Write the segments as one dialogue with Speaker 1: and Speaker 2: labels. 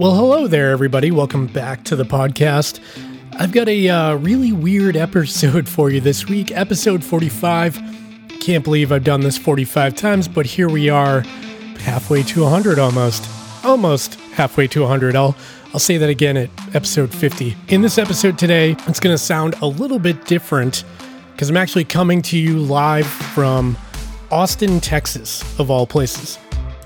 Speaker 1: Well, hello there, everybody. Welcome back to the podcast. I've got a uh, really weird episode for you this week, episode 45. Can't believe I've done this 45 times, but here we are, halfway to 100 almost. Almost halfway to 100. I'll I'll say that again at episode 50. In this episode today, it's going to sound a little bit different because I'm actually coming to you live from Austin, Texas, of all places.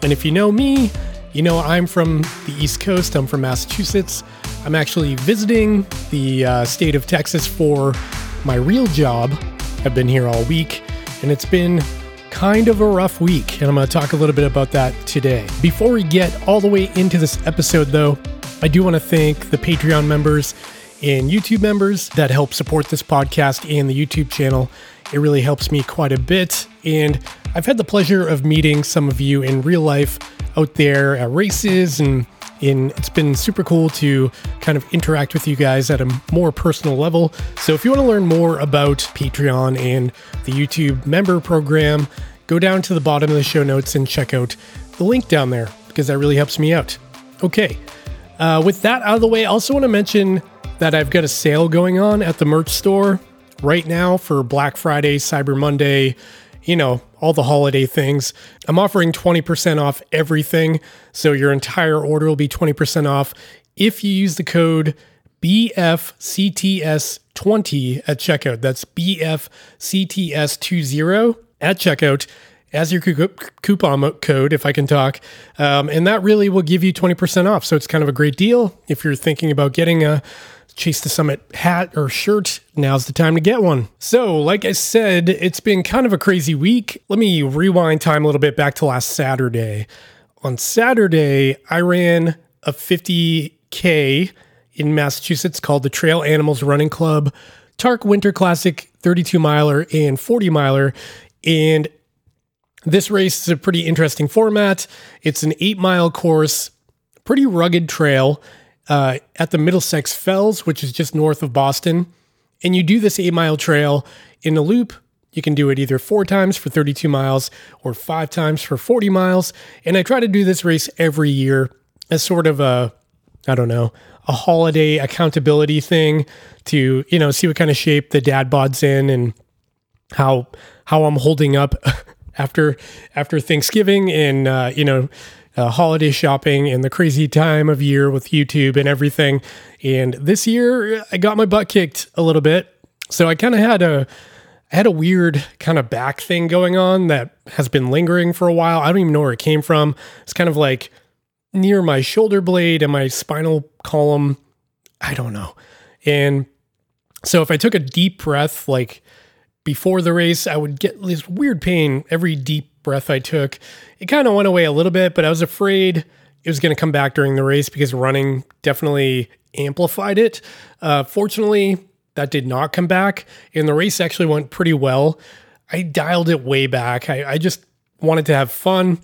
Speaker 1: And if you know me, you know, I'm from the East Coast, I'm from Massachusetts. I'm actually visiting the uh, state of Texas for my real job. I've been here all week, and it's been kind of a rough week, and I'm going to talk a little bit about that today. Before we get all the way into this episode, though, I do want to thank the Patreon members and YouTube members that help support this podcast and the YouTube channel. It really helps me quite a bit. And I've had the pleasure of meeting some of you in real life out there at races and in it's been super cool to kind of interact with you guys at a more personal level. So if you want to learn more about Patreon and the YouTube member program, go down to the bottom of the show notes and check out the link down there because that really helps me out. Okay. Uh, with that out of the way, I also want to mention that I've got a sale going on at the merch store right now for Black Friday, Cyber Monday, you know, all the holiday things. I'm offering 20% off everything. So your entire order will be 20% off if you use the code BFCTS20 at checkout. That's BFCTS20 at checkout as your coupon code, if I can talk. Um, and that really will give you 20% off. So it's kind of a great deal if you're thinking about getting a Chase the Summit hat or shirt, now's the time to get one. So, like I said, it's been kind of a crazy week. Let me rewind time a little bit back to last Saturday. On Saturday, I ran a 50K in Massachusetts called the Trail Animals Running Club TARC Winter Classic 32 miler and 40 miler. And this race is a pretty interesting format. It's an eight mile course, pretty rugged trail uh, at the Middlesex Fells, which is just north of Boston. And you do this eight mile trail in a loop. You can do it either four times for 32 miles or five times for 40 miles. And I try to do this race every year as sort of a, I don't know, a holiday accountability thing to, you know, see what kind of shape the dad bod's in and how how I'm holding up after after Thanksgiving and uh, you know uh, holiday shopping and the crazy time of year with YouTube and everything. And this year, I got my butt kicked a little bit, so I kind of had a I had a weird kind of back thing going on that has been lingering for a while. I don't even know where it came from. It's kind of like near my shoulder blade and my spinal column. I don't know. And so if I took a deep breath, like before the race, I would get this weird pain every deep breath I took. It kind of went away a little bit, but I was afraid it was going to come back during the race because running definitely amplified it. Uh, fortunately, that did not come back, and the race actually went pretty well. I dialed it way back. I, I just wanted to have fun.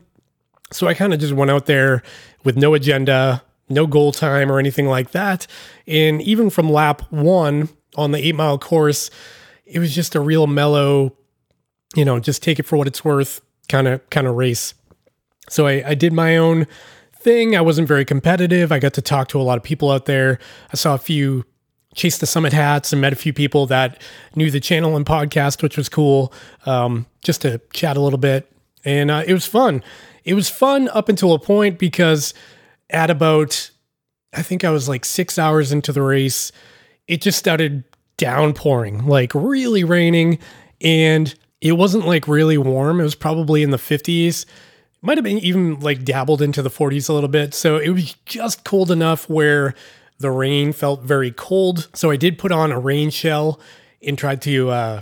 Speaker 1: So I kind of just went out there with no agenda, no goal time or anything like that. And even from lap one on the eight mile course, it was just a real mellow, you know, just take it for what it's worth kind of kind of race. So I, I did my own thing. I wasn't very competitive. I got to talk to a lot of people out there. I saw a few Chase the Summit hats and met a few people that knew the channel and podcast, which was cool. Um, just to chat a little bit, and uh, it was fun. It was fun up until a point because at about I think I was like six hours into the race, it just started downpouring, like really raining, and it wasn't like really warm. It was probably in the 50s. It might have been even like dabbled into the 40s a little bit. So it was just cold enough where the rain felt very cold. So I did put on a rain shell and tried to, uh,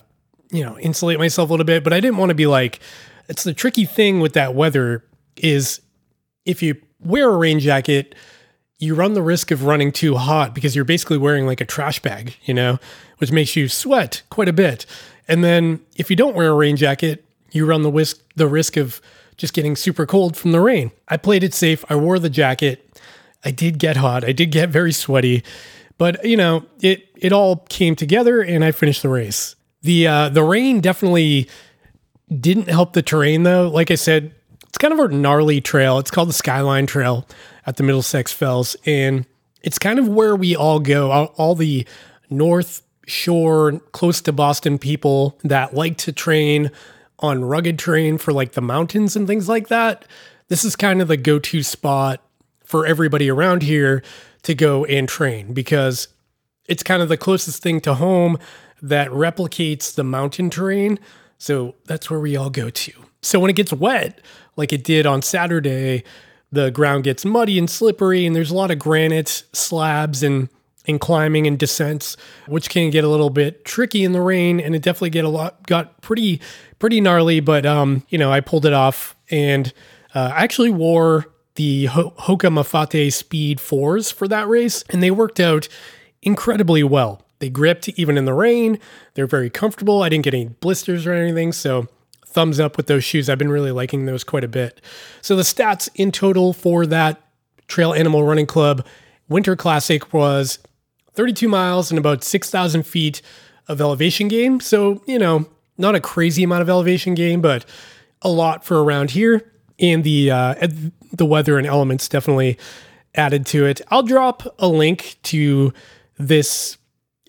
Speaker 1: you know, insulate myself a little bit. But I didn't want to be like, it's the tricky thing with that weather is if you wear a rain jacket, you run the risk of running too hot because you're basically wearing like a trash bag, you know, which makes you sweat quite a bit. And then if you don't wear a rain jacket, you run the risk the risk of just getting super cold from the rain. I played it safe. I wore the jacket. I did get hot. I did get very sweaty, but you know, it it all came together and I finished the race. The uh, the rain definitely didn't help the terrain though. Like I said, it's kind of a gnarly trail. It's called the Skyline Trail at the Middlesex Fells. And it's kind of where we all go, all, the North Shore, close to Boston people that like to train on rugged terrain for like the mountains and things like that. This is kind of the go to spot for everybody around here to go and train because it's kind of the closest thing to home that replicates the mountain terrain. So that's where we all go to. So when it gets wet, like it did on Saturday, the ground gets muddy and slippery, and there's a lot of granite slabs and and climbing and descents, which can get a little bit tricky in the rain, and it definitely get a lot got pretty pretty gnarly. But um, you know, I pulled it off, and uh, I actually wore the Hoka Mafate Speed fours for that race, and they worked out incredibly well. They gripped even in the rain. They're very comfortable. I didn't get any blisters or anything. So, thumbs up with those shoes. I've been really liking those quite a bit. So, the stats in total for that Trail Animal Running Club Winter Classic was 32 miles and about 6,000 feet of elevation gain. So, you know, not a crazy amount of elevation gain, but a lot for around here. And the uh, the weather and elements definitely added to it. I'll drop a link to this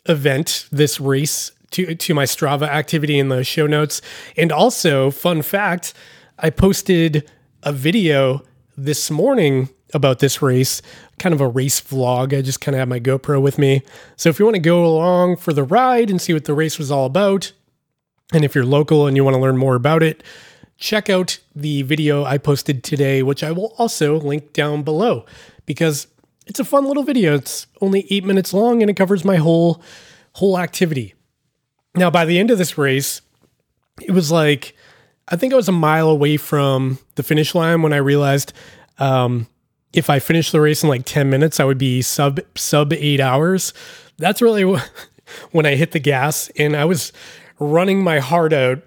Speaker 1: event, this race to to my Strava activity in the show notes. And also, fun fact, I posted a video this morning about this race, kind of a race vlog. I just kind of have my GoPro with me. So if you want to go along for the ride and see what the race was all about, and if you're local and you want to learn more about it, check out the video I posted today, which I will also link down below because it's a fun little video. It's only eight minutes long and it covers my whole whole activity. Now, by the end of this race, it was like I think I was a mile away from the finish line when I realized um, if I finished the race in like ten minutes, I would be sub sub eight hours. That's really when I hit the gas, and I was running my heart out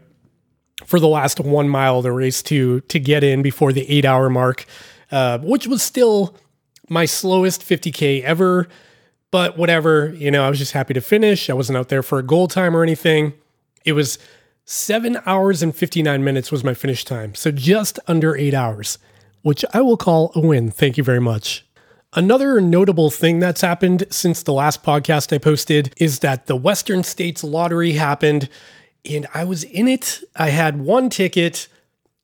Speaker 1: for the last one mile of the race to to get in before the eight hour mark, uh, which was still my slowest 50K ever. But whatever, you know, I was just happy to finish. I wasn't out there for a goal time or anything. It was seven hours and 59 minutes was my finish time. So just under eight hours, which I will call a win. Thank you very much. Another notable thing that's happened since the last podcast I posted is that the Western States Lottery happened and I was in it. I had one ticket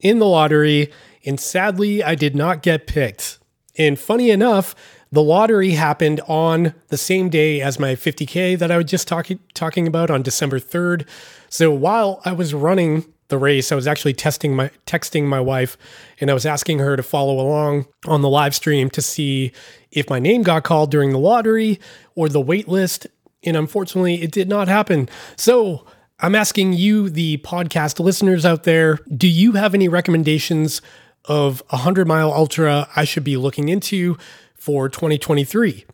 Speaker 1: in the lottery, and sadly, I did not get picked. And funny enough, the lottery happened on the same day as my 50K that I was just talking talking about on December 3rd. So while I was running the race, I was actually testing my texting my wife and I was asking her to follow along on the live stream to see if my name got called during the lottery or the wait list. And unfortunately, it did not happen. So I'm asking you, the podcast listeners out there, do you have any recommendations of a 100 mile ultra I should be looking into for 2023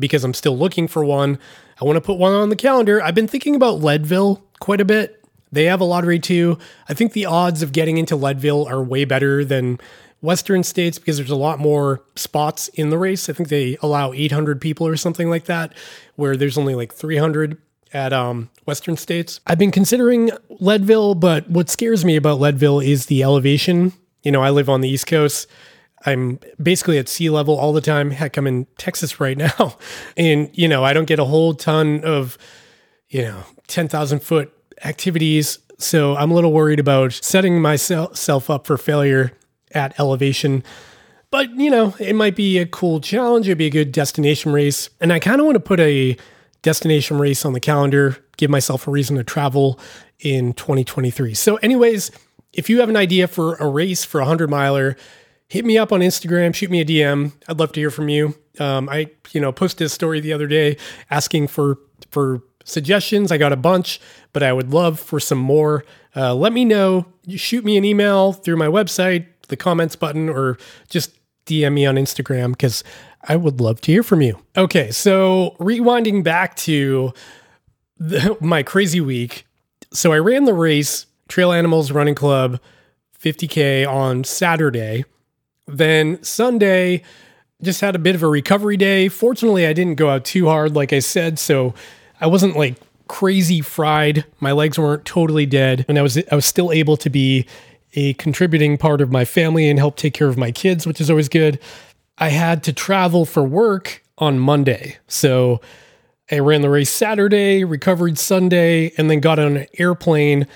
Speaker 1: because I'm still looking for one. I want to put one on the calendar. I've been thinking about Leadville quite a bit. They have a lottery too. I think the odds of getting into Leadville are way better than Western states because there's a lot more spots in the race. I think they allow 800 people or something like that, where there's only like 300 at um, Western states. I've been considering Leadville, but what scares me about Leadville is the elevation you know, I live on the East Coast. I'm basically at sea level all the time. Heck, I'm in Texas right now. And, you know, I don't get a whole ton of, you know, 10,000 foot activities. So I'm a little worried about setting myself up for failure at elevation. But, you know, it might be a cool challenge. It'd be a good destination race. And I kind of want to put a destination race on the calendar, give myself a reason to travel in 2023. So, anyways, if you have an idea for a race for a 100 miler, hit me up on Instagram, shoot me a DM. I'd love to hear from you. Um, I, you know, posted a story the other day asking for for suggestions. I got a bunch, but I would love for some more. Uh, let me know. Shoot me an email through my website, the comments button, or just DM me on Instagram because I would love to hear from you. Okay, so rewinding back to the, my crazy week. So I ran the race Trail Animals Running Club 50K on Saturday. Then Sunday, just had a bit of a recovery day. Fortunately, I didn't go out too hard, like I said, so I wasn't like crazy fried. My legs weren't totally dead, and I was I was still able to be a contributing part of my family and help take care of my kids, which is always good. I had to travel for work on Monday. So I ran the race Saturday, recovered Sunday, and then got on an airplane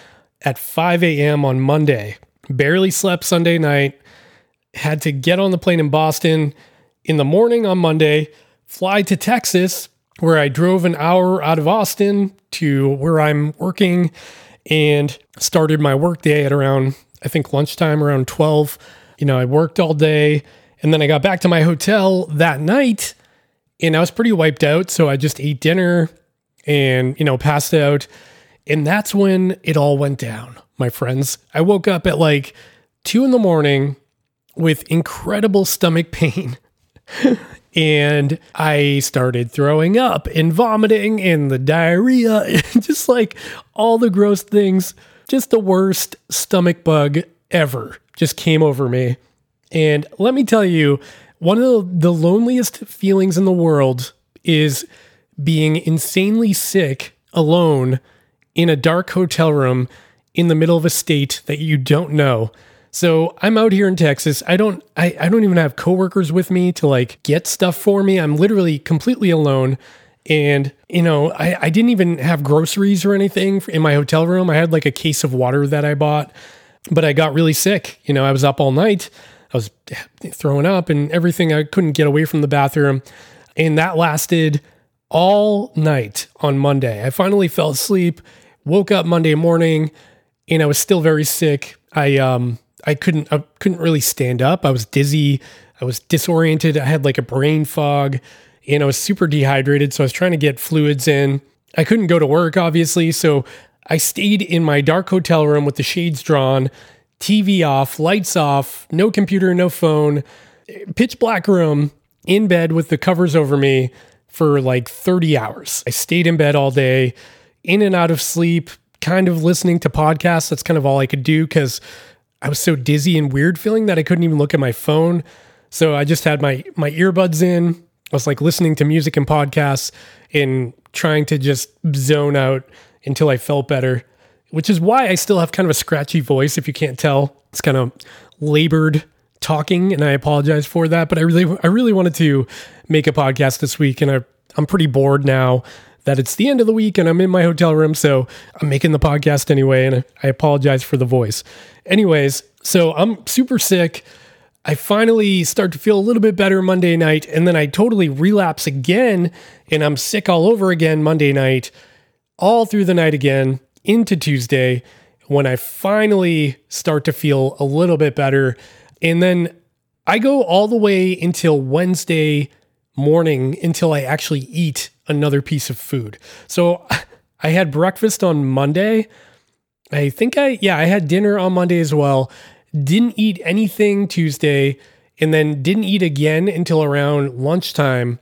Speaker 1: at 5 a.m. on Monday. Barely slept Sunday night. Had to get on the plane in Boston in the morning on Monday, fly to Texas, where I drove an hour out of Austin to where I'm working and started my workday at around, I think, lunchtime around 12. You know, I worked all day and then I got back to my hotel that night and I was pretty wiped out. So I just ate dinner and, you know, passed out. And that's when it all went down, my friends. I woke up at like two in the morning with incredible stomach pain. and I started throwing up and vomiting and the diarrhea, and just like all the gross things. Just the worst stomach bug ever just came over me. And let me tell you, one of the loneliest feelings in the world is being insanely sick alone in a dark hotel room in the middle of a state that you don't know. So I'm out here in Texas. I don't I, I don't even have coworkers with me to like get stuff for me. I'm literally completely alone. And, you know, I, I didn't even have groceries or anything in my hotel room. I had like a case of water that I bought, but I got really sick. You know, I was up all night. I was throwing up and everything. I couldn't get away from the bathroom. And that lasted all night on Monday. I finally fell asleep, woke up Monday morning, and I was still very sick. I um I couldn't I couldn't really stand up. I was dizzy. I was disoriented. I had like a brain fog and I was super dehydrated. So I was trying to get fluids in. I couldn't go to work, obviously. So I stayed in my dark hotel room with the shades drawn, TV off, lights off, no computer, no phone, pitch black room, in bed with the covers over me for like 30 hours. I stayed in bed all day, in and out of sleep, kind of listening to podcasts. That's kind of all I could do because I was so dizzy and weird feeling that I couldn't even look at my phone. So I just had my my earbuds in. I was like listening to music and podcasts and trying to just zone out until I felt better, which is why I still have kind of a scratchy voice if you can't tell. It's kind of labored talking and I apologize for that, but I really I really wanted to make a podcast this week and I I'm pretty bored now that it's the end of the week and I'm in my hotel room, so I'm making the podcast anyway, and I apologize for the voice. Anyways, so I'm super sick. I finally start to feel a little bit better Monday night, and then I totally relapse again, and I'm sick all over again Monday night, all through the night again into Tuesday when I finally start to feel a little bit better. And then I go all the way until Wednesday morning until I actually eat another piece of food. So I had breakfast on Monday. I think I, yeah, I had dinner on Monday as well. Didn't eat anything Tuesday and then didn't eat again until around lunchtime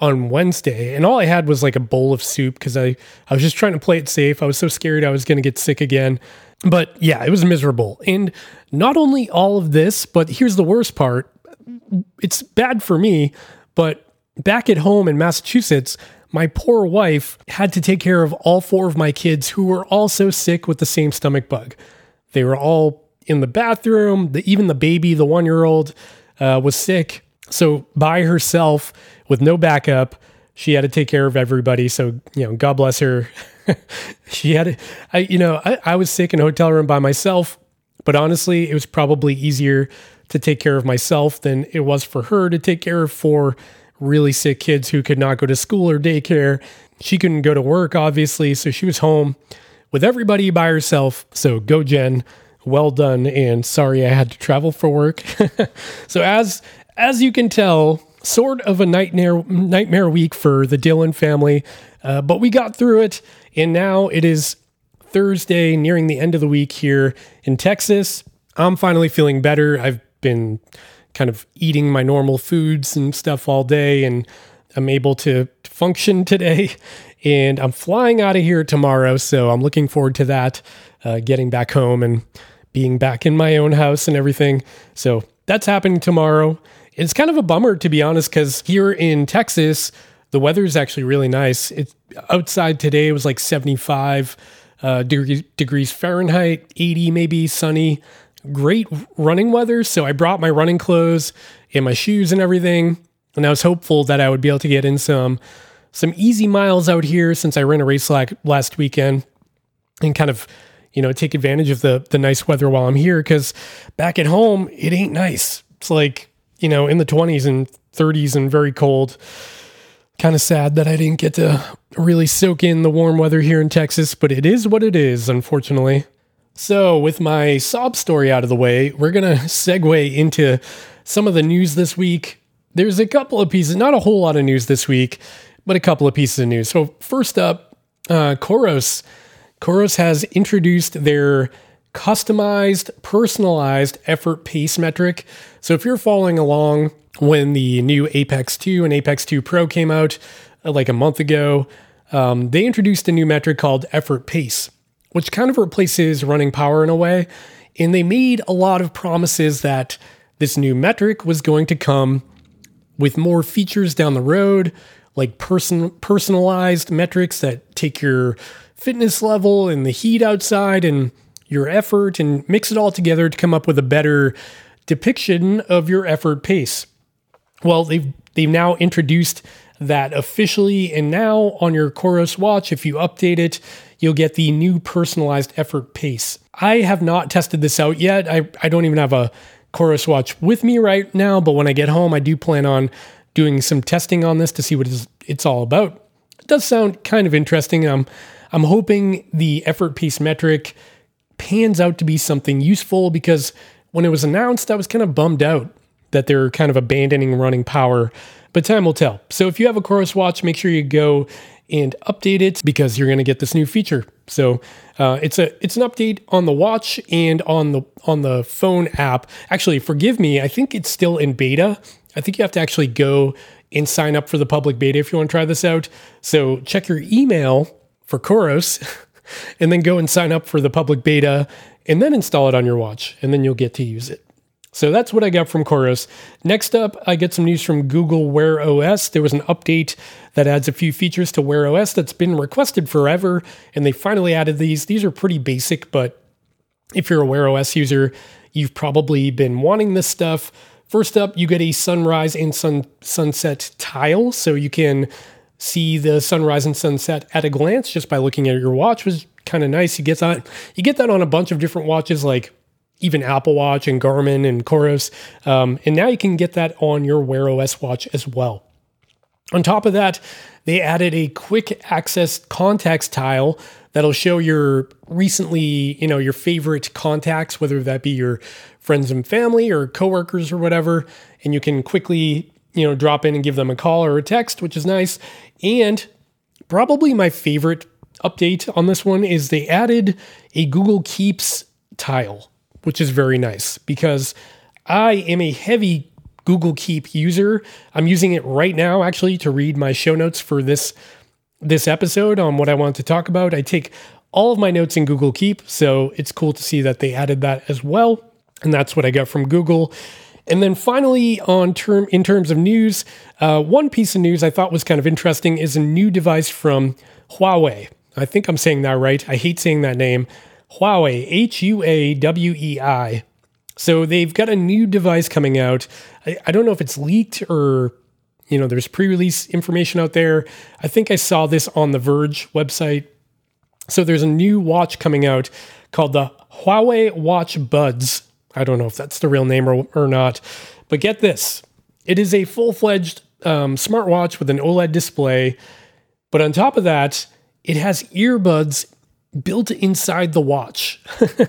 Speaker 1: on Wednesday. And all I had was like a bowl of soup because I, I was just trying to play it safe. I was so scared I was going to get sick again. But yeah, it was miserable. And not only all of this, but here's the worst part it's bad for me, but back at home in Massachusetts, my poor wife had to take care of all four of my kids who were also sick with the same stomach bug. They were all in the bathroom. The, even the baby, the one year old, uh, was sick. So by herself with no backup, she had to take care of everybody. So, you know, God bless her. she had, I, you know, I, I was sick in a hotel room by myself, but honestly, it was probably easier to take care of myself than it was for her to take care of four really sick kids who could not go to school or daycare. She couldn't go to work, obviously, so she was home with everybody by herself. So go, Jen. Well done, and sorry I had to travel for work. so as as you can tell, sort of a nightmare nightmare week for the Dillon family, uh, but we got through it, and now it is Thursday, nearing the end of the week here in Texas. I'm finally feeling better. I've been kind of eating my normal foods and stuff all day and I'm able to function today. And I'm flying out of here tomorrow. So I'm looking forward to that, uh, getting back home and being back in my own house and everything. So that's happening tomorrow. It's kind of a bummer, to be honest, because here in Texas, the weather is actually really nice. It's outside today, it was like 75 uh, degrees, degrees Fahrenheit, 80 maybe, sunny great running weather. So I brought my running clothes and my shoes and everything. And I was hopeful that I would be able to get in some some easy miles out here since I ran a race like last weekend and kind of you know take advantage of the the nice weather while I'm here because back at home it ain't nice. It's like you know in the 20s and 30s and very cold. Kind of sad that I didn't get to really soak in the warm weather here in Texas, but it is what it is, unfortunately. So, with my sob story out of the way, we're going to segue into some of the news this week. There's a couple of pieces, not a whole lot of news this week, but a couple of pieces of news. So, first up, uh, Coros. Coros has introduced their customized, personalized effort pace metric. So, if you're following along when the new Apex 2 and Apex 2 Pro came out uh, like a month ago, um, they introduced a new metric called effort pace which kind of replaces running power in a way. And they made a lot of promises that this new metric was going to come with more features down the road, like person personalized metrics that take your fitness level and the heat outside and your effort and mix it all together to come up with a better depiction of your effort pace. Well, they've they've now introduced that officially and now on your Coros watch if you update it you'll get the new personalized effort pace. I have not tested this out yet. I, I don't even have a Coros watch with me right now, but when I get home, I do plan on doing some testing on this to see what it's all about. It does sound kind of interesting. I'm, I'm hoping the effort pace metric pans out to be something useful because when it was announced, I was kind of bummed out that they're kind of abandoning running power, but time will tell. So if you have a Coros watch, make sure you go and update it because you're going to get this new feature. So uh, it's a it's an update on the watch and on the on the phone app. Actually, forgive me, I think it's still in beta. I think you have to actually go and sign up for the public beta if you want to try this out. So check your email for Coros, and then go and sign up for the public beta, and then install it on your watch, and then you'll get to use it. So that's what I got from Coros. Next up, I get some news from Google Wear OS. There was an update that adds a few features to Wear OS that's been requested forever, and they finally added these. These are pretty basic, but if you're a Wear OS user, you've probably been wanting this stuff. First up, you get a sunrise and sun sunset tile, so you can see the sunrise and sunset at a glance just by looking at your watch. Which was kind of nice. You get that you get that on a bunch of different watches like even Apple Watch and Garmin and Coros. Um, and now you can get that on your Wear OS watch as well. On top of that, they added a quick access contacts tile that'll show your recently, you know, your favorite contacts, whether that be your friends and family or coworkers or whatever, and you can quickly, you know, drop in and give them a call or a text, which is nice. And probably my favorite update on this one is they added a Google Keeps tile which is very nice because I am a heavy Google Keep user. I'm using it right now actually to read my show notes for this this episode on what I want to talk about. I take all of my notes in Google Keep, so it's cool to see that they added that as well. And that's what I got from Google. And then finally, on term in terms of news, uh, one piece of news I thought was kind of interesting is a new device from Huawei. I think I'm saying that right. I hate saying that name. Huawei, H U A W E I. So they've got a new device coming out. I, I don't know if it's leaked or you know there's pre-release information out there. I think I saw this on the Verge website. So there's a new watch coming out called the Huawei Watch Buds. I don't know if that's the real name or, or not, but get this: it is a full-fledged um, smartwatch with an OLED display. But on top of that, it has earbuds built inside the watch.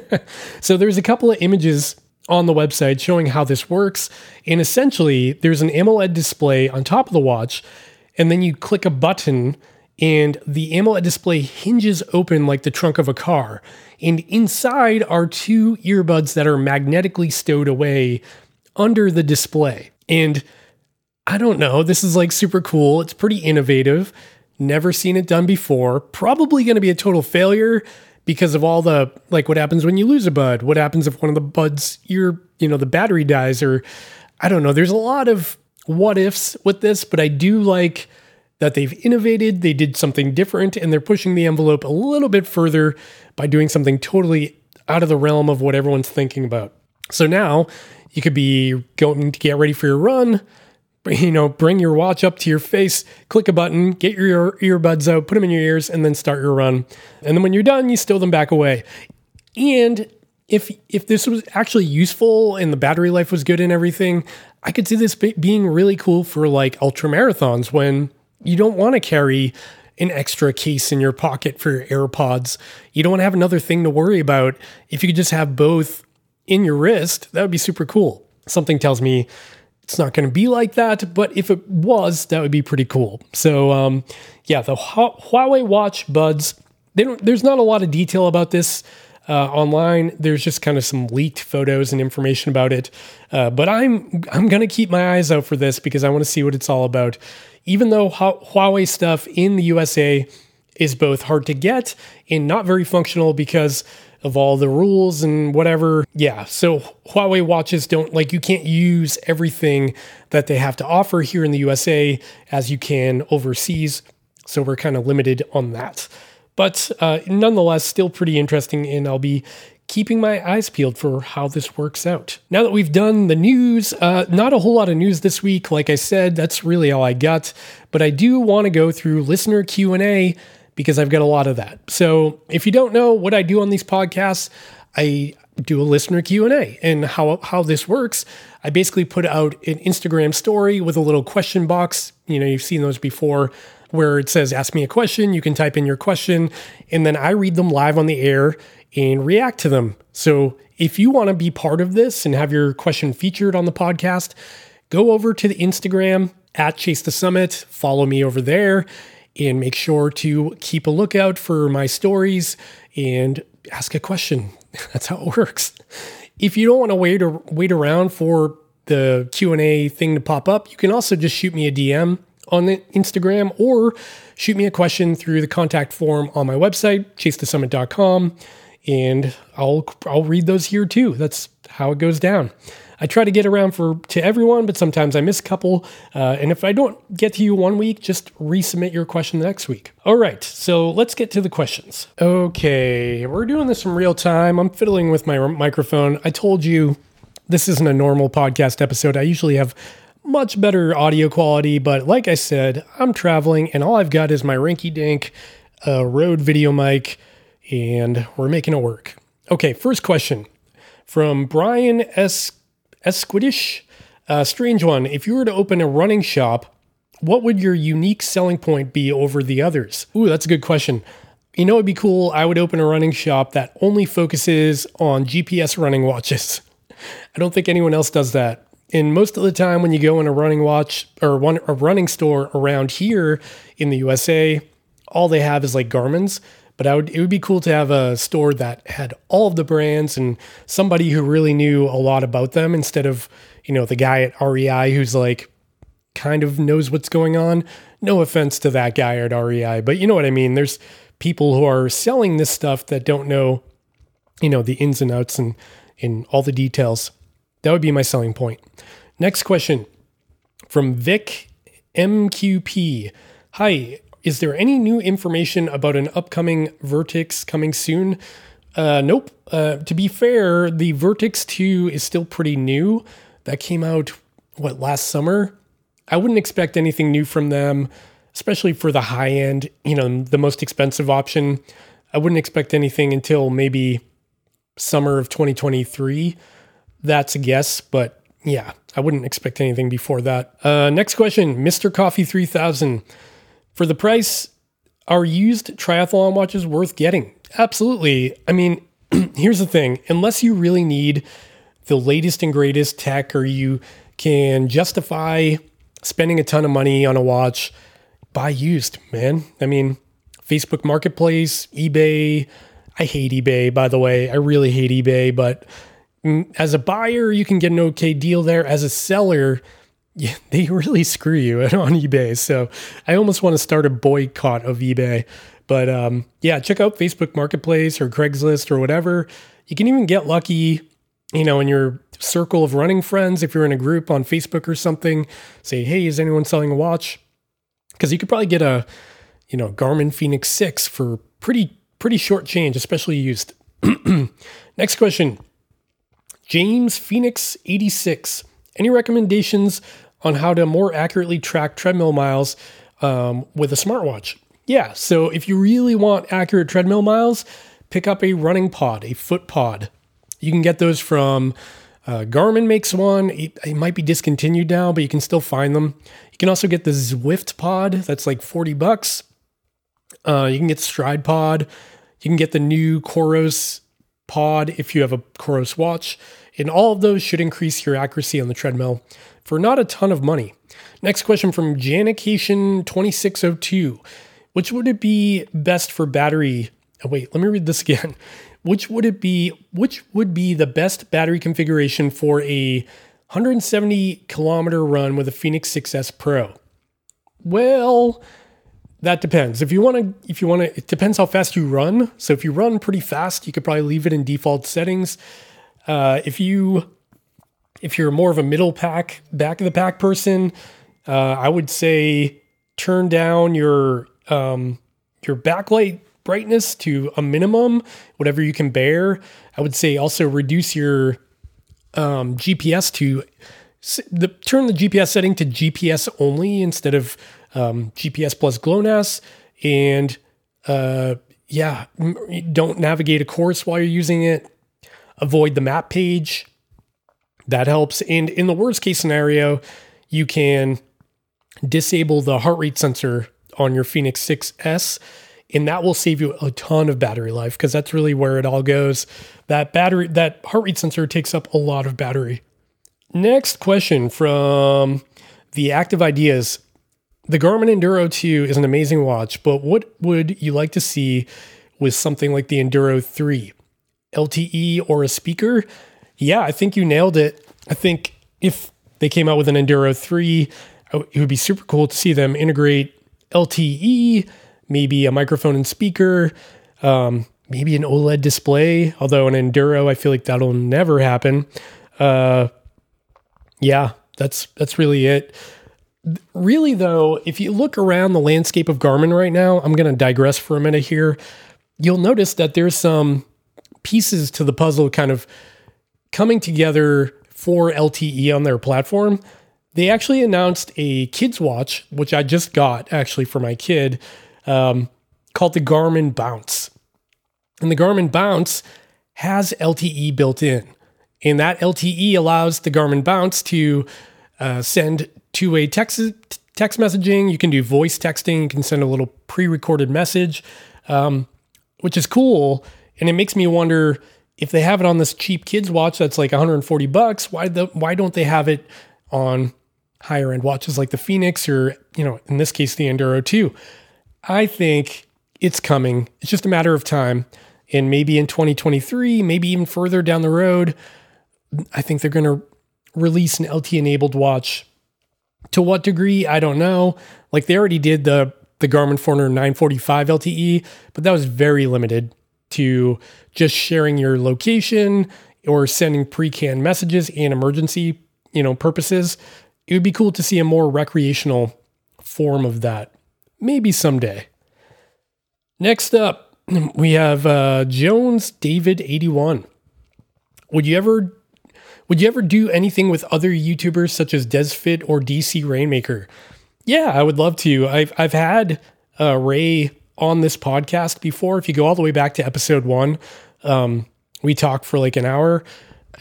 Speaker 1: so there's a couple of images on the website showing how this works. And essentially, there's an AMOLED display on top of the watch, and then you click a button, and the AMOLED display hinges open like the trunk of a car. And inside are two earbuds that are magnetically stowed away under the display. And I don't know, this is like super cool. It's pretty innovative. Never seen it done before. Probably going to be a total failure because of all the like what happens when you lose a bud. What happens if one of the buds your you know the battery dies or I don't know. There's a lot of what ifs with this, but I do like that they've innovated, they did something different, and they're pushing the envelope a little bit further by doing something totally out of the realm of what everyone's thinking about. So now You could be going to get ready for your run, you know, bring your watch up to your face, click a button, get your earbuds out, put them in your ears, and then start your run. And then when you're done, you steal them back away. And if if this was actually useful and the battery life was good and everything, I could see this being really cool for like ultra marathons when you don't want to carry an extra case in your pocket for your AirPods. You don't want to have another thing to worry about. If you could just have both in your wrist, that would be super cool. Something tells me it's not going to be like that, but if it was, that would be pretty cool. So, um, yeah, the Huawei Watch Buds. there's not a lot of detail about this uh, online. There's just kind of some leaked photos and information about it. Uh, but I'm I'm gonna keep my eyes out for this because I want to see what it's all about. Even though Huawei stuff in the USA is both hard to get and not very functional because of all the rules and whatever. Yeah, so Huawei watches don't like you can't use everything that they have to offer here in the USA as you can overseas. So we're kind of limited on that. But uh, nonetheless, still pretty interesting, and I'll be keeping my eyes peeled for how this works out. Now that we've done the news, uh, not a whole lot of news this week. Like I said, that's really all I got. But I do want to go through listener Q and A because I've got a lot of that. So if you don't know what I do on these podcasts, I do a listener Q&A and how how this works. I basically put out an Instagram story with a little question box. You know, you've seen those before where it says ask me a question, you can type in your question and then I read them live on the air and react to them. So if you want to be part of this and have your question featured on the podcast, go over to the Instagram at Chase the Summit, follow me over there and make sure to keep a lookout for my stories and ask a question. That's how it works. If you don't want to wait or wait around for the Q&A thing to pop up, you can also just shoot me a DM on the Instagram or shoot me a question through the contact form on my website, chasethesummit.com, and I'll I'll read those here too. That's how it goes down. I try to get around for to everyone, but sometimes I miss a couple. Uh, and if I don't get to you one week, just resubmit your question the next week. All right, so let's get to the questions. Okay, we're doing this in real time. I'm fiddling with my microphone. I told you this isn't a normal podcast episode. I usually have much better audio quality, but like I said, I'm traveling and all I've got is my rinky dink uh, Rode video mic, and we're making it work. Okay, first question from Brian S. Esquidish. Uh, strange one. If you were to open a running shop, what would your unique selling point be over the others? Ooh, that's a good question. You know, it'd be cool. I would open a running shop that only focuses on GPS running watches. I don't think anyone else does that. And most of the time, when you go in a running watch or one, a running store around here in the USA, all they have is like Garmin's. But I would it would be cool to have a store that had all of the brands and somebody who really knew a lot about them instead of, you know, the guy at REI who's like kind of knows what's going on. No offense to that guy at REI, but you know what I mean. There's people who are selling this stuff that don't know, you know, the ins and outs and in all the details. That would be my selling point. Next question from Vic MQP. Hi, is there any new information about an upcoming Vertex coming soon? Uh, nope. Uh, to be fair, the Vertex 2 is still pretty new. That came out, what, last summer? I wouldn't expect anything new from them, especially for the high end, you know, the most expensive option. I wouldn't expect anything until maybe summer of 2023. That's a guess, but yeah, I wouldn't expect anything before that. Uh, next question Mr. Coffee 3000. For the price, are used triathlon watches worth getting? Absolutely. I mean, here's the thing unless you really need the latest and greatest tech or you can justify spending a ton of money on a watch, buy used, man. I mean, Facebook Marketplace, eBay. I hate eBay, by the way. I really hate eBay, but mm, as a buyer, you can get an okay deal there. As a seller, yeah, they really screw you on eBay. So I almost want to start a boycott of eBay. But um, yeah, check out Facebook Marketplace or Craigslist or whatever. You can even get lucky, you know, in your circle of running friends. If you're in a group on Facebook or something, say, hey, is anyone selling a watch? Because you could probably get a, you know, Garmin Fenix 6 for pretty, pretty short change, especially used. Next question James Phoenix 86. Any recommendations on how to more accurately track treadmill miles um, with a smartwatch? Yeah, so if you really want accurate treadmill miles, pick up a running pod, a foot pod. You can get those from uh, Garmin makes one. It, it, might be discontinued now, but you can still find them. You can also get the Zwift pod. That's like 40 bucks. Uh, you can get Stryd pod. You can get the new Coros pod if you have a Coros watch. And all of those should increase your accuracy on the treadmill for not a ton of money. Next question from Janication2602. Which would it be best for battery? Oh, wait, let me read this again. Which would it be? Which would be the best battery configuration for a 170 kilometer run with a Fenix 6S Pro? Well, that depends. If you want to, if you want to, it depends how fast you run. So if you run pretty fast, you could probably leave it in default settings. Uh, if you, if you're more of a middle pack, back of the pack person, uh, I would say turn down your um, your backlight brightness to a minimum, whatever you can bear. I would say also reduce your um, GPS to the turn the GPS setting to GPS only instead of um, GPS plus GLONASS, and uh, yeah, don't navigate a course while you're using it. Avoid the map page. That helps. And in the worst case scenario, you can disable the heart rate sensor on your Fenix 6S, and that will save you a ton of battery life because that's really where it all goes. That battery, that heart rate sensor takes up a lot of battery. Next question from the Active Ideas. The Garmin Enduro 2 is an amazing watch, but what would you like to see with something like the Enduro 3? LTE or a speaker? Yeah, I think you nailed it. I think if they came out with an Enduro 3, it would be super cool to see them integrate LTE, maybe a microphone and speaker, um, maybe an OLED display. Although an Enduro, I feel like that'll never happen. Uh, yeah, that's that's really it really though, if you look around the landscape of Garmin right now, I'm going to digress for a minute here. You'll notice that there's some pieces to the puzzle kind of coming together for LTE on their platform. They actually announced a kids watch, which I just got actually for my kid, um, called the Garmin Bounce. And the Garmin Bounce has LTE built in. And that LTE allows the Garmin Bounce to uh, send two-way text text messaging. You can do voice texting. You can send a little pre-recorded message, um, which is cool. And it makes me wonder if they have it on this cheap kids watch that's like 140 bucks. Why the why don't they have it on higher end watches like the Fenix or you know in this case the Enduro 2? I think it's coming. It's just a matter of time. And maybe in 2023, maybe even further down the road, I think they're going to release an LTE enabled watch to what degree, I don't know. Like they already did the the Garmin Forerunner 945 LTE, but that was very limited to just sharing your location or sending pre-canned messages and emergency, you know, purposes. It would be cool to see a more recreational form of that. Maybe someday. Next up, we have uh, Jones David 81. Would you ever would you ever do anything with other YouTubers such as DesFit or DC Rainmaker? Yeah, I would love to. I've I've had uh, Ray on this podcast before. If you go all the way back to episode one, um, we talked for like an hour.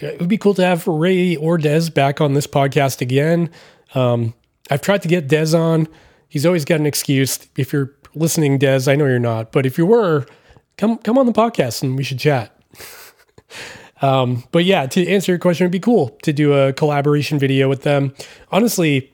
Speaker 1: It would be cool to have Ray or Des back on this podcast again. Um, I've tried to get Des on. He's always got an excuse. If you're listening, Des, I know you're not, but if you were, come come on the podcast and we should chat. Um, but yeah, to answer your question, it'd be cool to do a collaboration video with them. Honestly,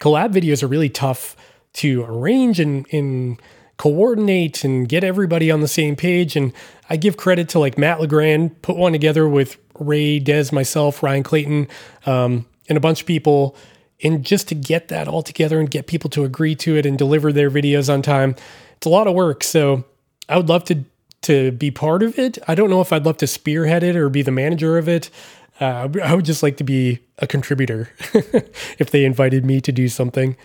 Speaker 1: collab videos are really tough to arrange and, and coordinate and get everybody on the same page. And I give credit to like Matt Legrand, put one together with Ray, Des, myself, Ryan Clayton, um, and a bunch of people. And just to get that all together and get people to agree to it and deliver their videos on time, it's a lot of work. So I would love to to be part of it. I don't know if I'd love to spearhead it or be the manager of it. Uh, I would just like to be a contributor if they invited me to do something.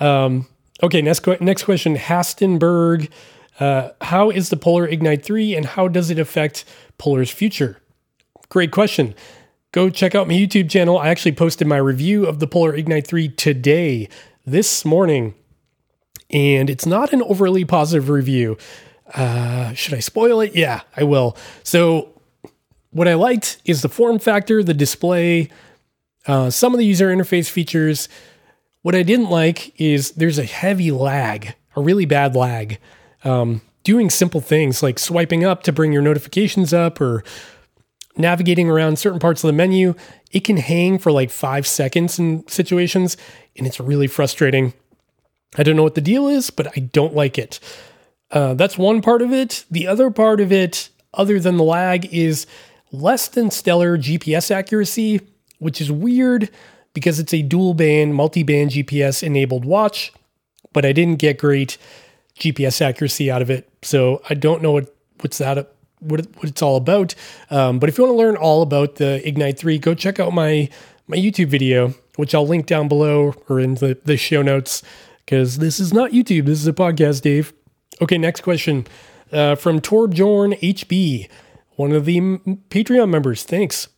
Speaker 1: Um, okay, next next question, Hastenberg. Uh, how is the Polar Ignite 3 and how does it affect Polar's future? great question. Go check out my YouTube channel. I actually posted my review of the Polar Ignite 3 today, this morning, and it's not an overly positive review. Uh, should I spoil it? Yeah, I will. So, what I liked is the form factor, the display, uh, some of the user interface features. What I didn't like is there's a heavy lag, a really bad lag. Um, doing simple things like swiping up to bring your notifications up or navigating around certain parts of the menu, it can hang for like five seconds in situations, and it's really frustrating. I don't know what the deal is, but I don't like it. Uh, that's one part of it. The other part of it, other than the lag, is less than stellar GPS accuracy, which is weird because it's a dual band, multi band GPS enabled watch, but I didn't get great GPS accuracy out of it. So I don't know what, what's that what, what it's all about. Um, but if you want to learn all about the Ignite 3, go check out my my YouTube video, which I'll link down below or in the, the show notes, because this is not YouTube. This is a podcast, Dave. Okay, next question uh, from Torbjorn HB, one of the Patreon members. Thanks.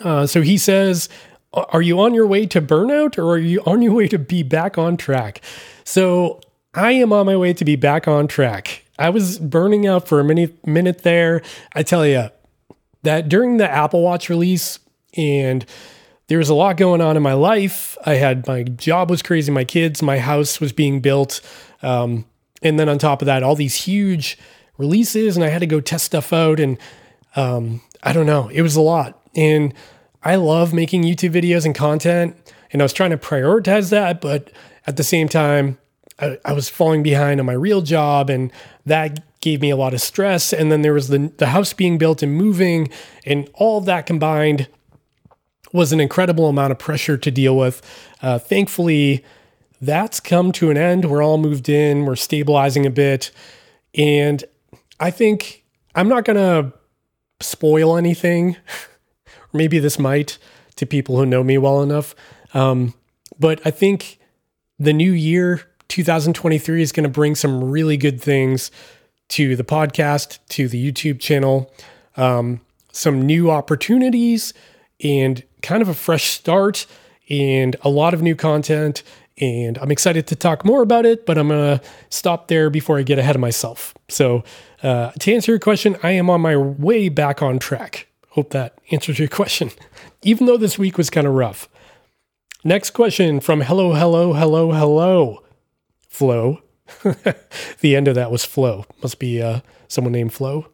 Speaker 1: Uh, so he says, Are you on your way to burnout or are you on your way to be back on track? So I am on my way to be back on track. I was burning out for a minute, minute there. I tell you that during the Apple Watch release, and there was a lot going on in my life. I had my job was crazy, my kids, my house was being built. Um, and then on top of that, all these huge releases, and I had to go test stuff out. And um, I don't know, it was a lot. And I love making YouTube videos and content, and I was trying to prioritize that. But at the same time, I, I was falling behind on my real job, and that gave me a lot of stress. And then there was the, the house being built and moving, and all of that combined was an incredible amount of pressure to deal with. Uh, thankfully, that's come to an end. We're all moved in, we're stabilizing a bit. And I think I'm not going to spoil anything. Maybe this might to people who know me well enough. Um, but I think the new year 2023 is going to bring some really good things to the podcast, to the YouTube channel, um, some new opportunities, and kind of a fresh start, and a lot of new content. And I'm excited to talk more about it, but I'm going to stop there before I get ahead of myself. So, uh, to answer your question, I am on my way back on track. Hope that answers your question, even though this week was kind of rough. Next question from Hello, Hello, Hello, Hello. Flo. the end of that was Flo. Must be uh, someone named Flo.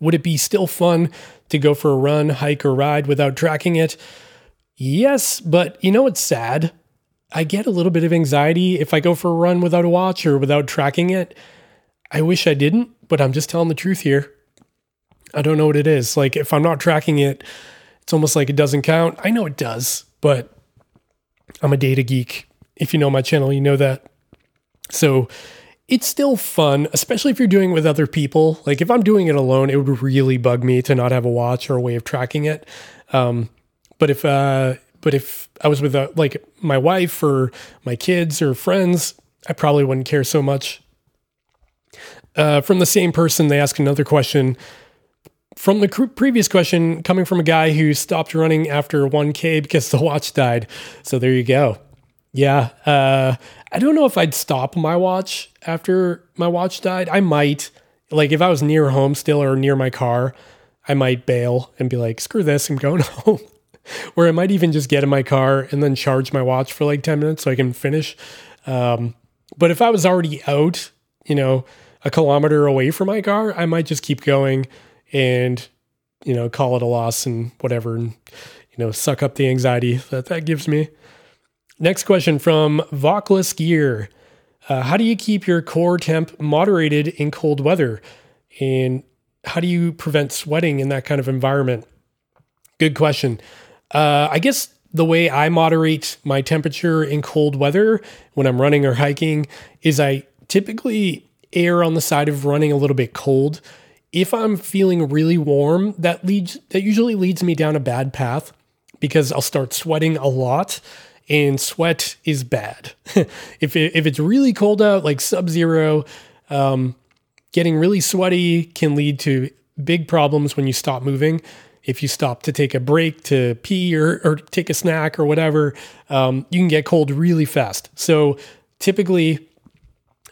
Speaker 1: Would it be still fun to go for a run, hike, or ride without tracking it? Yes, but you know what's sad? I get a little bit of anxiety if I go for a run without a watch or without tracking it. I wish I didn't, but I'm just telling the truth here. I don't know what it is. Like, if I'm not tracking it, it's almost like it doesn't count. I know it does, but I'm a data geek. If you know my channel, you know that. So it's still fun, especially if you're doing it with other people. Like if I'm doing it alone, it would really bug me to not have a watch or a way of tracking it. Um, but if uh, but if I was with a, like my wife or my kids or friends, I probably wouldn't care so much. Uh, from the same person, they ask another question. From the previous question, coming from a guy who stopped running after 1K because the watch died. So there you go. Yeah. Uh, I don't know if I'd stop my watch after my watch died. I might. Like if I was near home still or near my car, I might bail and be like, screw this, I'm going home. or I might even just get in my car and then charge my watch for like 10 minutes so I can finish. Um, but if I was already out, you know, a kilometer away from my car, I might just keep going and, you know, call it a loss and whatever, and, you know, suck up the anxiety that that gives me. Next question from Vocless Gear. Uh, how do you keep your core temp moderated in cold weather? And how do you prevent sweating in that kind of environment? Good question. Uh, I guess the way I moderate my temperature in cold weather when I'm running or hiking is I typically err on the side of running a little bit cold. If I'm feeling really warm, that leads that usually leads me down a bad path because I'll start sweating a lot and sweat is bad. if, it, if it's really cold out, like sub zero, um, getting really sweaty can lead to big problems when you stop moving. If you stop to take a break to pee or, or take a snack or whatever, um, you can get cold really fast. So typically,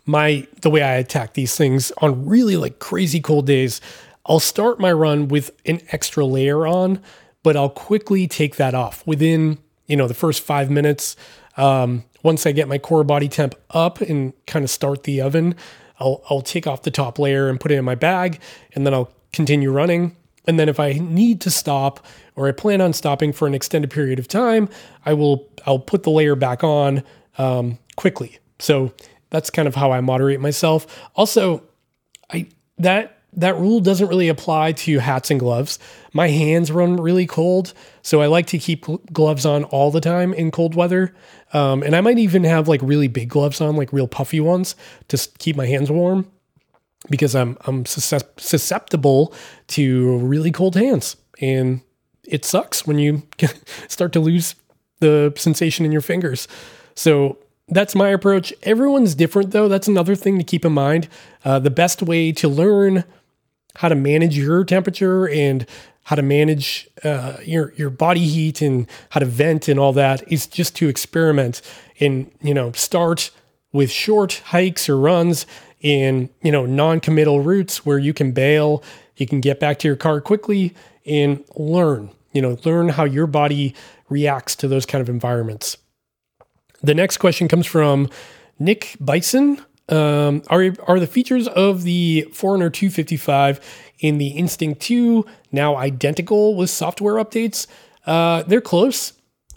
Speaker 1: my the way I attack these things on really like crazy cold days, I'll start my run with an extra layer on, but I'll quickly take that off within you know the first five minutes. Um, once I get my core body temp up and kind of start the oven, I'll I'll take off the top layer and put it in my bag, and then I'll continue running. And then if I need to stop or I plan on stopping for an extended period of time, I will I'll put the layer back on um, quickly. So that's kind of how I moderate myself. Also, I that that rule doesn't really apply to hats and gloves. My hands run really cold, so I like to keep gloves on all the time in cold weather. Um, and I might even have like really big gloves on, like real puffy ones, to keep my hands warm because I'm I'm susceptible to really cold hands, and it sucks when you start to lose the sensation in your fingers. So that's my approach. Everyone's different, though. That's another thing to keep in mind. Uh, the best way to learn how to manage your temperature and how to manage uh, your your body heat and how to vent and all that is just to experiment and you know start with short hikes or runs in you know non-committal routes where you can bail you can get back to your car quickly and learn you know learn how your body reacts to those kind of environments the next question comes from nick bison um, are, are the features of the Forerunner 255 in the Instinct 2 now identical with software updates? Uh, they're close,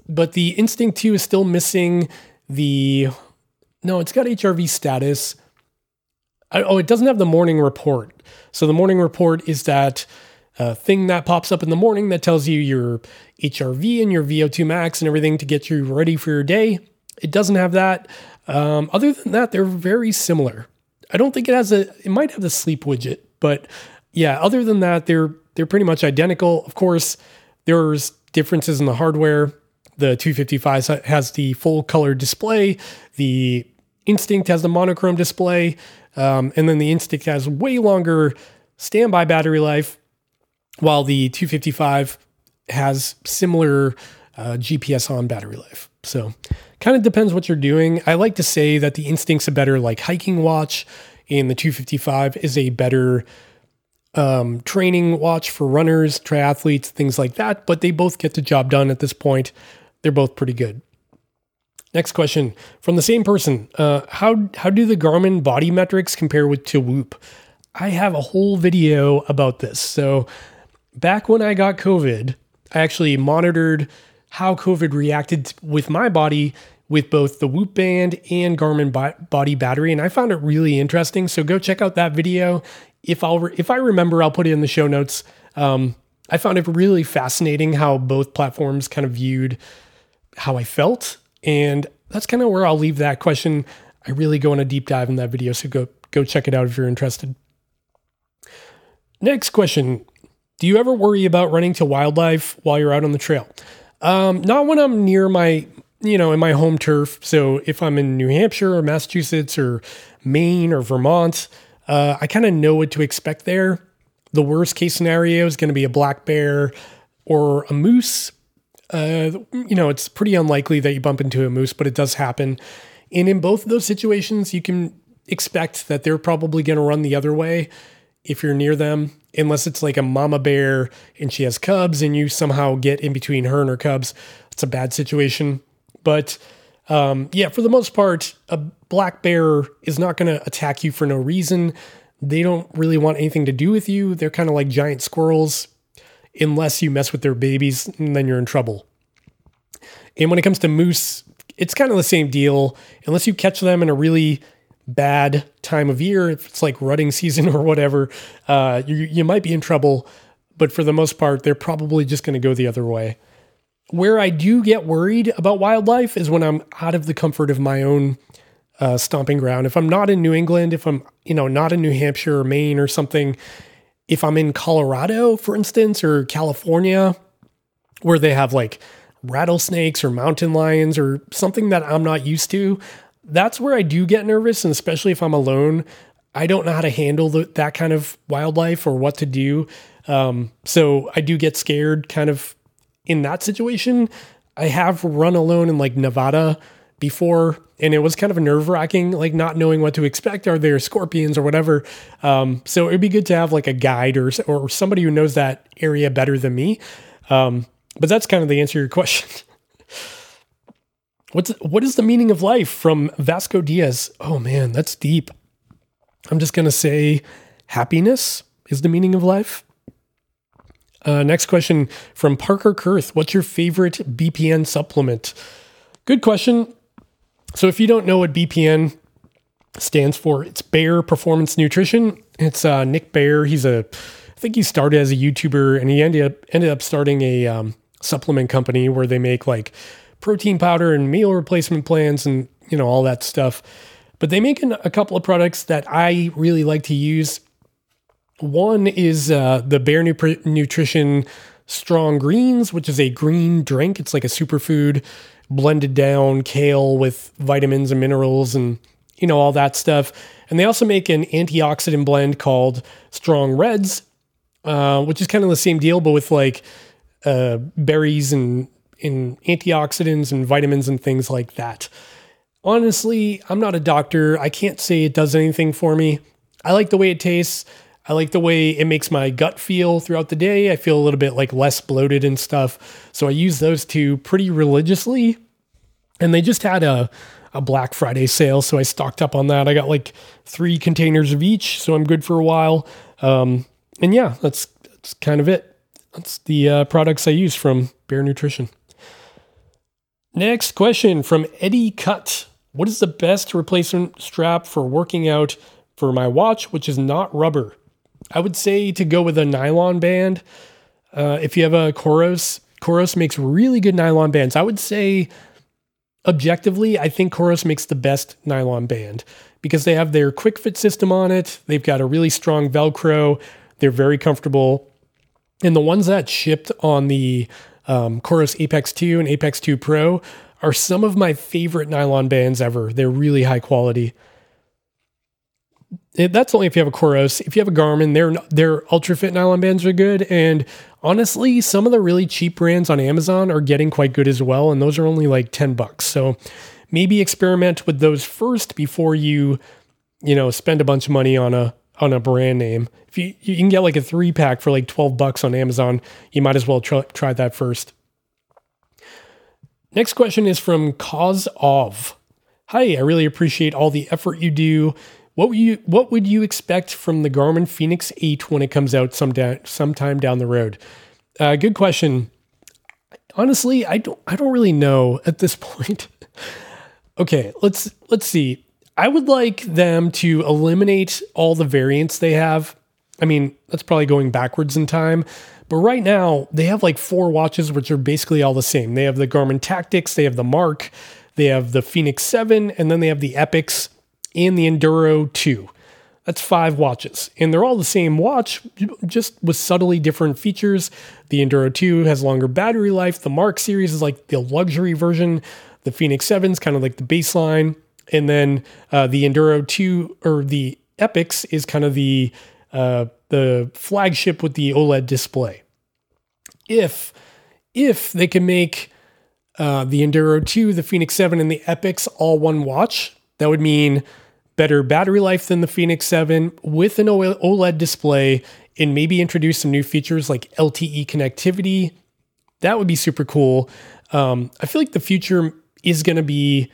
Speaker 1: but the Instinct 2 is still missing the. No, it's got HRV status. Oh, it doesn't have the morning report. So the morning report is that uh, thing that pops up in the morning that tells you your HRV and your VO2 max and everything to get you ready for your day. It doesn't have that. Um, other than that, they're very similar. I don't think it has a. It might have the sleep widget, but yeah. Other than that, they're they're pretty much identical. Of course, there's differences in the hardware. The 255 has the full color display. The Instinct has the monochrome display, um, and then the Instinct has way longer standby battery life, while the 255 has similar uh, GPS on battery life. So kind of depends what you're doing. I like to say that the Instinct's a better like hiking watch, and the 255 is a better um, training watch for runners, triathletes, things like that. But they both get the job done at this point. They're both pretty good. Next question from the same person: uh, How how do the Garmin body metrics compare with to Whoop? I have a whole video about this. So back when I got COVID, I actually monitored how COVID reacted with my body with both the Whoop band and Garmin body battery, and I found it really interesting. So go check out that video. If I'll re- if I remember, I'll put it in the show notes. Um, I found it really fascinating how both platforms kind of viewed how I felt, and that's kind of where I'll leave that question. I really go on a deep dive in that video, so go go check it out if you're interested. Next question: Do you ever worry about running to wildlife while you're out on the trail? Um, not when I'm near my, you know, in my home turf. So if I'm in New Hampshire or Massachusetts or Maine or Vermont, uh, I kind of know what to expect there. The worst case scenario is going to be a black bear or a moose. Uh, you know, it's pretty unlikely that you bump into a moose, but it does happen. And in both of those situations, you can expect that they're probably going to run the other way if you're near them unless it's like a mama bear and she has cubs and you somehow get in between her and her cubs. It's a bad situation. But um, yeah, for the most part, a black bear is not going to attack you for no reason. They don't really want anything to do with you. They're kind of like giant squirrels, unless you mess with their babies, and then you're in trouble. And when it comes to moose, it's kind of the same deal. Unless you catch them in a really bad time of year, if it's like rutting season or whatever, uh, you, you might be in trouble. But for the most part, they're probably just going to go the other way. Where I do get worried about wildlife is when I'm out of the comfort of my own uh, stomping ground. If I'm not in New England, if I'm you know not in New Hampshire or Maine or something, if I'm in Colorado, for instance, or California, where they have like rattlesnakes or mountain lions or something that I'm not used to, that's where I do get nervous, and especially if I'm alone, I don't know how to handle the, that kind of wildlife or what to do. Um, so I do get scared kind of in that situation. I have run alone in like Nevada before, and it was kind of nerve wracking, like not knowing what to expect. Are there scorpions or whatever? Um, so it'd be good to have like a guide or or somebody who knows that area better than me. Um, but that's kind of the answer to your question. What's what is the meaning of life from Vasco Diaz? Oh man, that's deep. I'm just gonna say happiness is the meaning of life. Uh, next question from Parker Kurth. What's your favorite BPN supplement? Good question. So if you don't know what BPN stands for, it's Bear Performance Nutrition. It's uh, Nick Bear. He's a, I think he started as a YouTuber and he ended up ended up starting a um, supplement company where they make like protein powder and meal replacement plans and you know all that stuff. But they make an, a couple of products that I really like to use. One is uh, the Bear Nutrition Strong Greens, which is a green drink. It's like a superfood blended down kale with vitamins and minerals and you know all that stuff. And they also make an antioxidant blend called Strong Reds, uh, which is kind of the same deal, but with like uh, berries and in antioxidants and vitamins and things like that. Honestly, I'm not a doctor. I can't say it does anything for me. I like the way it tastes. I like the way it makes my gut feel throughout the day. I feel a little bit like less bloated and stuff. So I use those two pretty religiously. And they just had a, a Black Friday sale. So I stocked up on that. I got like three containers of each. So I'm good for a while. Um, and yeah, that's, that's kind of it. That's the uh, products I use from Bear Nutrition. Next question from Eddie Cut. What is the best replacement strap for working out for my watch, which is not rubber? I would say to go with a nylon band. Uh, if you have a Coros, Coros makes really good nylon bands. I would say, objectively, I think Coros makes the best nylon band because they have their quick fit system on it. They've got a really strong Velcro. They're very comfortable. And the ones that shipped on the um, Coros Apex 2 and Apex 2 Pro are some of my favorite nylon bands ever. They're really high quality. It, that's only if you have a Coros. If you have a Garmin, their their ultra fit nylon bands are good. And honestly, some of the really cheap brands on Amazon are getting quite good as well. And those are only like 10 bucks. So maybe experiment with those first before you, you know, spend a bunch of money on a on a brand name. If you you can get like a three pack for like 12 bucks on Amazon, you might as well try, try that first. Next question is from Cause of. Hi, I really appreciate all the effort you do. What would you what would you expect from the Garmin Fenix 8 when it comes out some sometime down the road? Uh, good question. Honestly, I don't I don't really know at this point. okay, let's let's see. I would like them to eliminate all the variants they have. I mean, that's probably going backwards in time. But right now, they have like four watches, which are basically all the same. They have the Garmin Tactix, they have the MARQ, they have the Fenix 7, and then they have the Epix and the Enduro 2. That's five watches. And they're all the same watch, just with subtly different features. The Enduro 2 has longer battery life. The MARQ series is like the luxury version. The Fenix 7 is kind of like the baseline and then uh, the Enduro two or the Epix is kind of the uh, the flagship with the OLED display. If if they can make uh, the Enduro 2, the Fenix 7, and the Epix all one watch, that would mean better battery life than the Fenix 7 with an OLED display and maybe introduce some new features like LTE connectivity. That would be super cool. Um, I feel like the future is going to be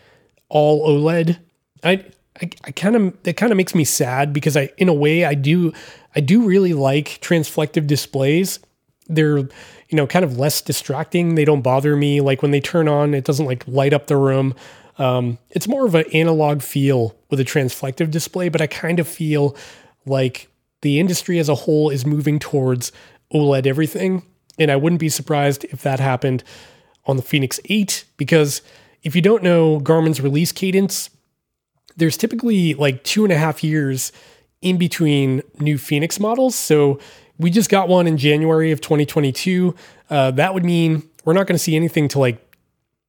Speaker 1: all OLED. I I, kind of it kind of makes me sad because I in a way I do I do really like transflective displays. They're you know kind of less distracting. They don't bother me. Like when they turn on, it doesn't like light up the room. Um, it's more of an analog feel with a transflective display, but I kind of feel like the industry as a whole is moving towards OLED everything. And I wouldn't be surprised if that happened on the Fenix 8 because if you don't know Garmin's release cadence, there's typically like two and a half years in between new Fenix models. So we just got one in January of 2022. Uh, that would mean we're not going to see anything to like,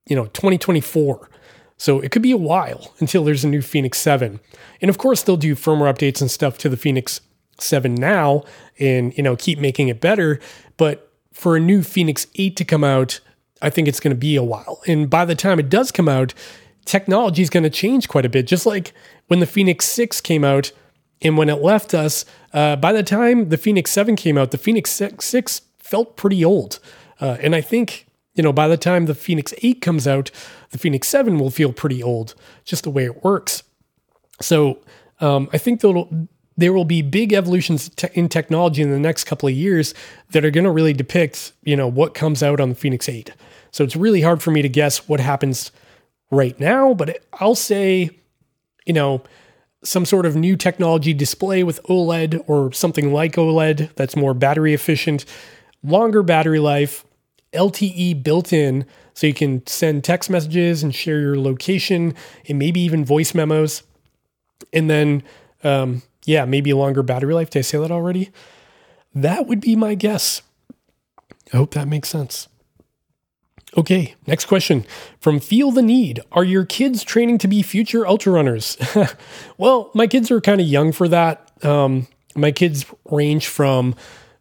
Speaker 1: you know, 2024. So it could be a while until there's a new Fenix 7. And of course, they'll do firmware updates and stuff to the Fenix 7 now and, you know, keep making it better. But for a new Fenix 8 to come out, I think it's going to be a while. And by the time it does come out, technology is going to change quite a bit. Just like when the Fenix 6 came out and when it left us, uh, by the time the Fenix 7 came out, the Fenix 6 felt pretty old. Uh, and I think, you know, by the time the Fenix 8 comes out, the Fenix 7 will feel pretty old, just the way it works. So um, I think there will be big evolutions in technology in the next couple of years that are going to really depict, you know, what comes out on the Fenix 8. So it's really hard for me to guess what happens right now, but I'll say, you know, some sort of new technology display with OLED or something like OLED that's more battery efficient, longer battery life, LTE built in so you can send text messages and share your location and maybe even voice memos. And then, um, yeah, maybe a longer battery life. Did I say that already? That would be my guess. I hope that makes sense. Okay, next question from Feel the Need. Are your kids training to be future ultra runners? well, my kids are kind of young for that. Um, my kids range from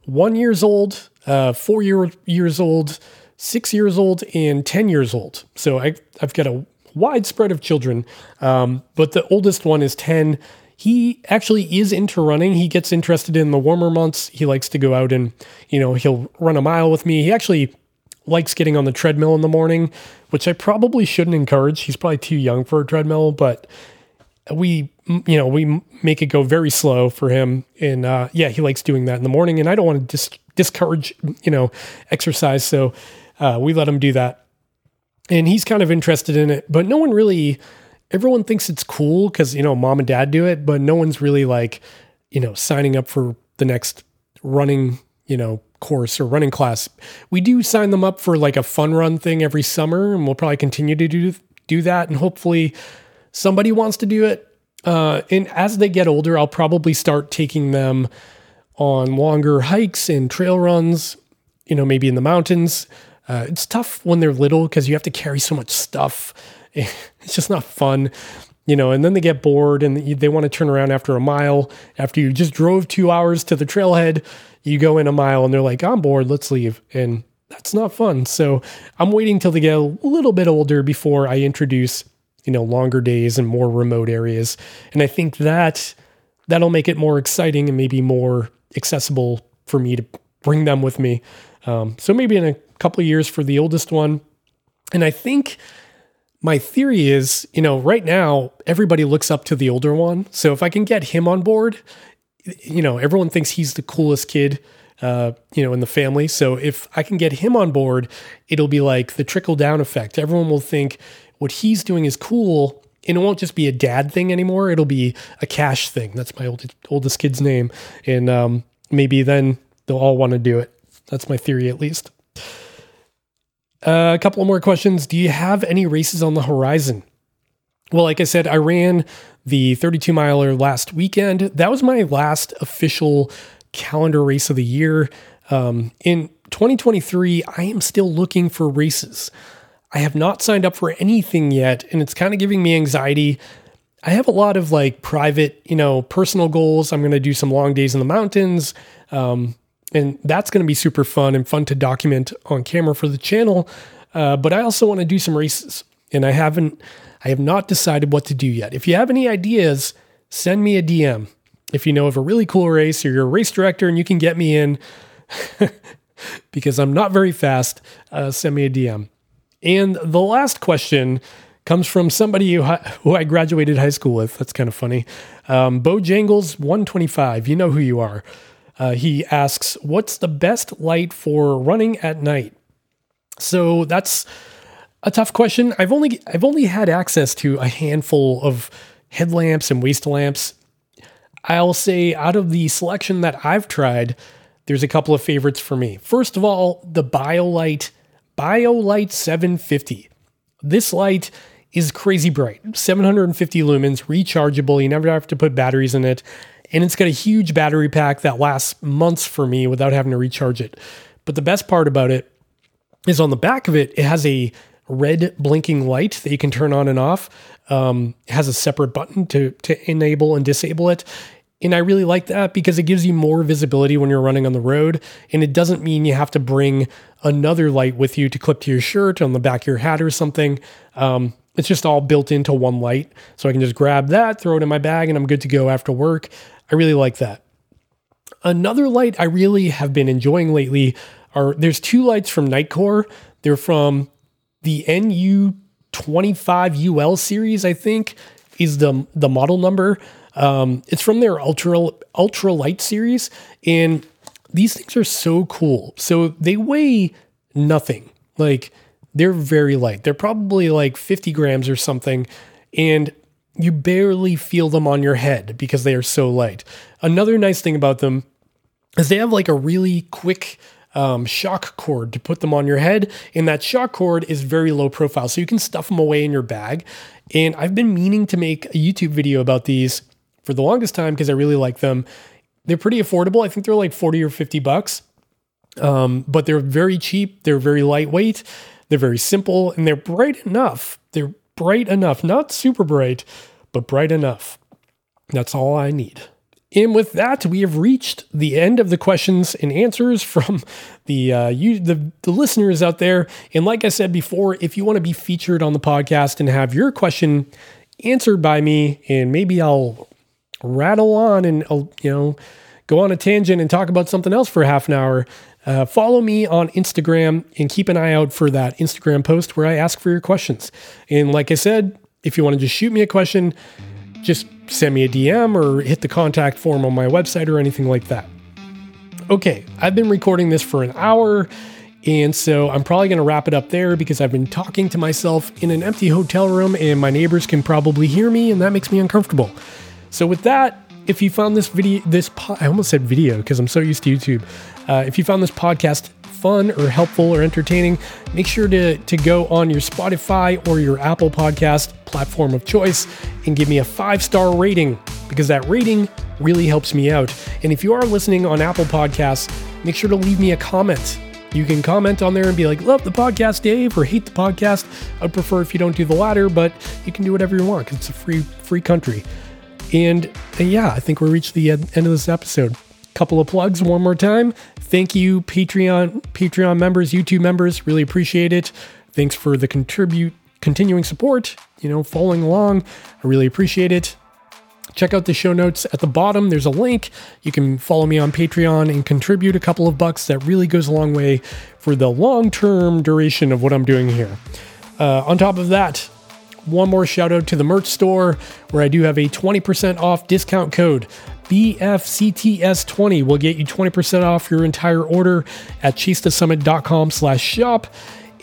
Speaker 1: one years old, uh, four year, years old, six years old, and 10 years old. So I, have got a wide spread of children, um, but the oldest one is 10. He actually is into running. He gets interested in the warmer months. He likes to go out and, you know, he'll run a mile with me. He actually likes getting on the treadmill in the morning, which I probably shouldn't encourage. He's probably too young for a treadmill, but we, you know, we make it go very slow for him. And uh, yeah, he likes doing that in the morning. And I don't want to dis- discourage, you know, exercise. So uh, we let him do that. And he's kind of interested in it, but no one really, everyone thinks it's cool because, you know, mom and dad do it, but no one's really like, you know, signing up for the next running, you know, course or running class. We do sign them up for like a fun run thing every summer, and we'll probably continue to do do that. And hopefully, somebody wants to do it. Uh, and as they get older, I'll probably start taking them on longer hikes and trail runs. You know, maybe in the mountains. Uh, it's tough when they're little because you have to carry so much stuff. It's just not fun you know, and then they get bored and they want to turn around after a mile after you just drove two hours to the trailhead you go in a mile and they're like, I'm bored, let's leave. And that's not fun. So I'm waiting till they get a little bit older before I introduce, you know, longer days and more remote areas. And I think that that'll make it more exciting and maybe more accessible for me to bring them with me. Um, so maybe in a couple years for the oldest one. And I think my theory is, you know, right now everybody looks up to the older one. So if I can get him on board you know, everyone thinks he's the coolest kid, uh, you know, in the family. So if I can get him on board, it'll be like the trickle down effect. Everyone will think what he's doing is cool. And it won't just be a dad thing anymore. It'll be a cash thing. That's my oldest, oldest kid's name. And um, maybe then they'll all want to do it. That's my theory, at least. Uh, a couple more questions. Do you have any races on the horizon? Well, like I said, I ran the 32 miler last weekend. That was my last official calendar race of the year. Um, in 2023, I am still looking for races. I have not signed up for anything yet, and it's kind of giving me anxiety. I have a lot of like private, you know, personal goals. I'm going to do some long days in the mountains. Um, and that's going to be super fun and fun to document on camera for the channel. Uh, but I also want to do some races, and I haven't I have not decided what to do yet. If you have any ideas, send me a DM. If you know of a really cool race or you're a race director and you can get me in, because I'm not very fast, uh, send me a DM. And the last question comes from somebody who, who I graduated high school with. That's kind of funny. Um, Bojangles 125. You know who you are. Uh, he asks, What's the best light for running at night? So that's a tough question. I've only I've only had access to a handful of headlamps and waist lamps. I'll say out of the selection that I've tried, there's a couple of favorites for me. First of all, the BioLite BioLite 750. This light is crazy bright, 750 lumens, rechargeable. You never have to put batteries in it. And it's got a huge battery pack that lasts months for me without having to recharge it. But the best part about it is on the back of it, it has a red blinking light that you can turn on and off. Um, has a separate button to to enable and disable it. And I really like that because it gives you more visibility when you're running on the road. And it doesn't mean you have to bring another light with you to clip to your shirt on the back of your hat or something. Um, it's just all built into one light. So I can just grab that, throw it in my bag, and I'm good to go after work. I really like that. Another light I really have been enjoying lately are there's two lights from Nitecore. They're from the NU25UL series, I think, is the the model number. Um, it's from their ultra ultra light series, and these things are so cool. So they weigh nothing. Like they're very light. They're probably like 50 grams or something, and you barely feel them on your head because they are so light. Another nice thing about them is they have like a really quick um, shock cord to put them on your head. And that shock cord is very low profile. So you can stuff them away in your bag. And I've been meaning to make a YouTube video about these for the longest time because I really like them. They're pretty affordable. I think they're like 40 or 50 bucks. Um, but they're very cheap. They're very lightweight. They're very simple and they're bright enough. They're bright enough, not super bright, but bright enough. That's all I need. And with that, we have reached the end of the questions and answers from the uh, you, the, the listeners out there. And like I said before, if you want to be featured on the podcast and have your question answered by me, and maybe I'll rattle on and you know go on a tangent and talk about something else for half an hour. Uh, follow me on Instagram and keep an eye out for that Instagram post where I ask for your questions. And like I said, if you want to just shoot me a question, just send me a DM or hit the contact form on my website or anything like that. Okay, I've been recording this for an hour. And so I'm probably going to wrap it up there because I've been talking to myself in an empty hotel room and my neighbors can probably hear me and that makes me uncomfortable. So with that, if you found this video, this po- I almost said video because I'm so used to YouTube. Uh, if you found this podcast fun or helpful or entertaining, make sure to, to go on your Spotify or your Apple Podcast platform of choice and give me a five star rating because that rating really helps me out. And if you are listening on Apple Podcasts, make sure to leave me a comment. You can comment on there and be like, love the podcast, Dave, or hate the podcast. I'd prefer if you don't do the latter, but you can do whatever you want because it's a free free country. And, and yeah, I think we reached the end of this episode. Couple of plugs one more time. Thank you, Patreon Patreon members, YouTube members. Really appreciate it. Thanks for the contribute continuing support. You know, following along. I really appreciate it. Check out the show notes at the bottom. There's a link. You can follow me on Patreon and contribute a couple of bucks. That really goes a long way for the long term duration of what I'm doing here. Uh, on top of that, one more shout out to the merch store where I do have a 20% off discount code. BFCTS20 will get you 20% off your entire order at chasethesummit.com slash shop.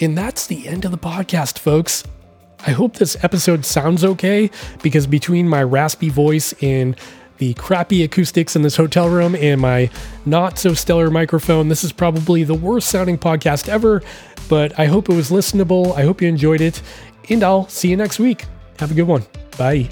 Speaker 1: And that's the end of the podcast, folks. I hope this episode sounds okay because between my raspy voice and the crappy acoustics in this hotel room and my not so stellar microphone, this is probably the worst sounding podcast ever. But I hope it was listenable. I hope you enjoyed it and I'll see you next week. Have a good one. Bye.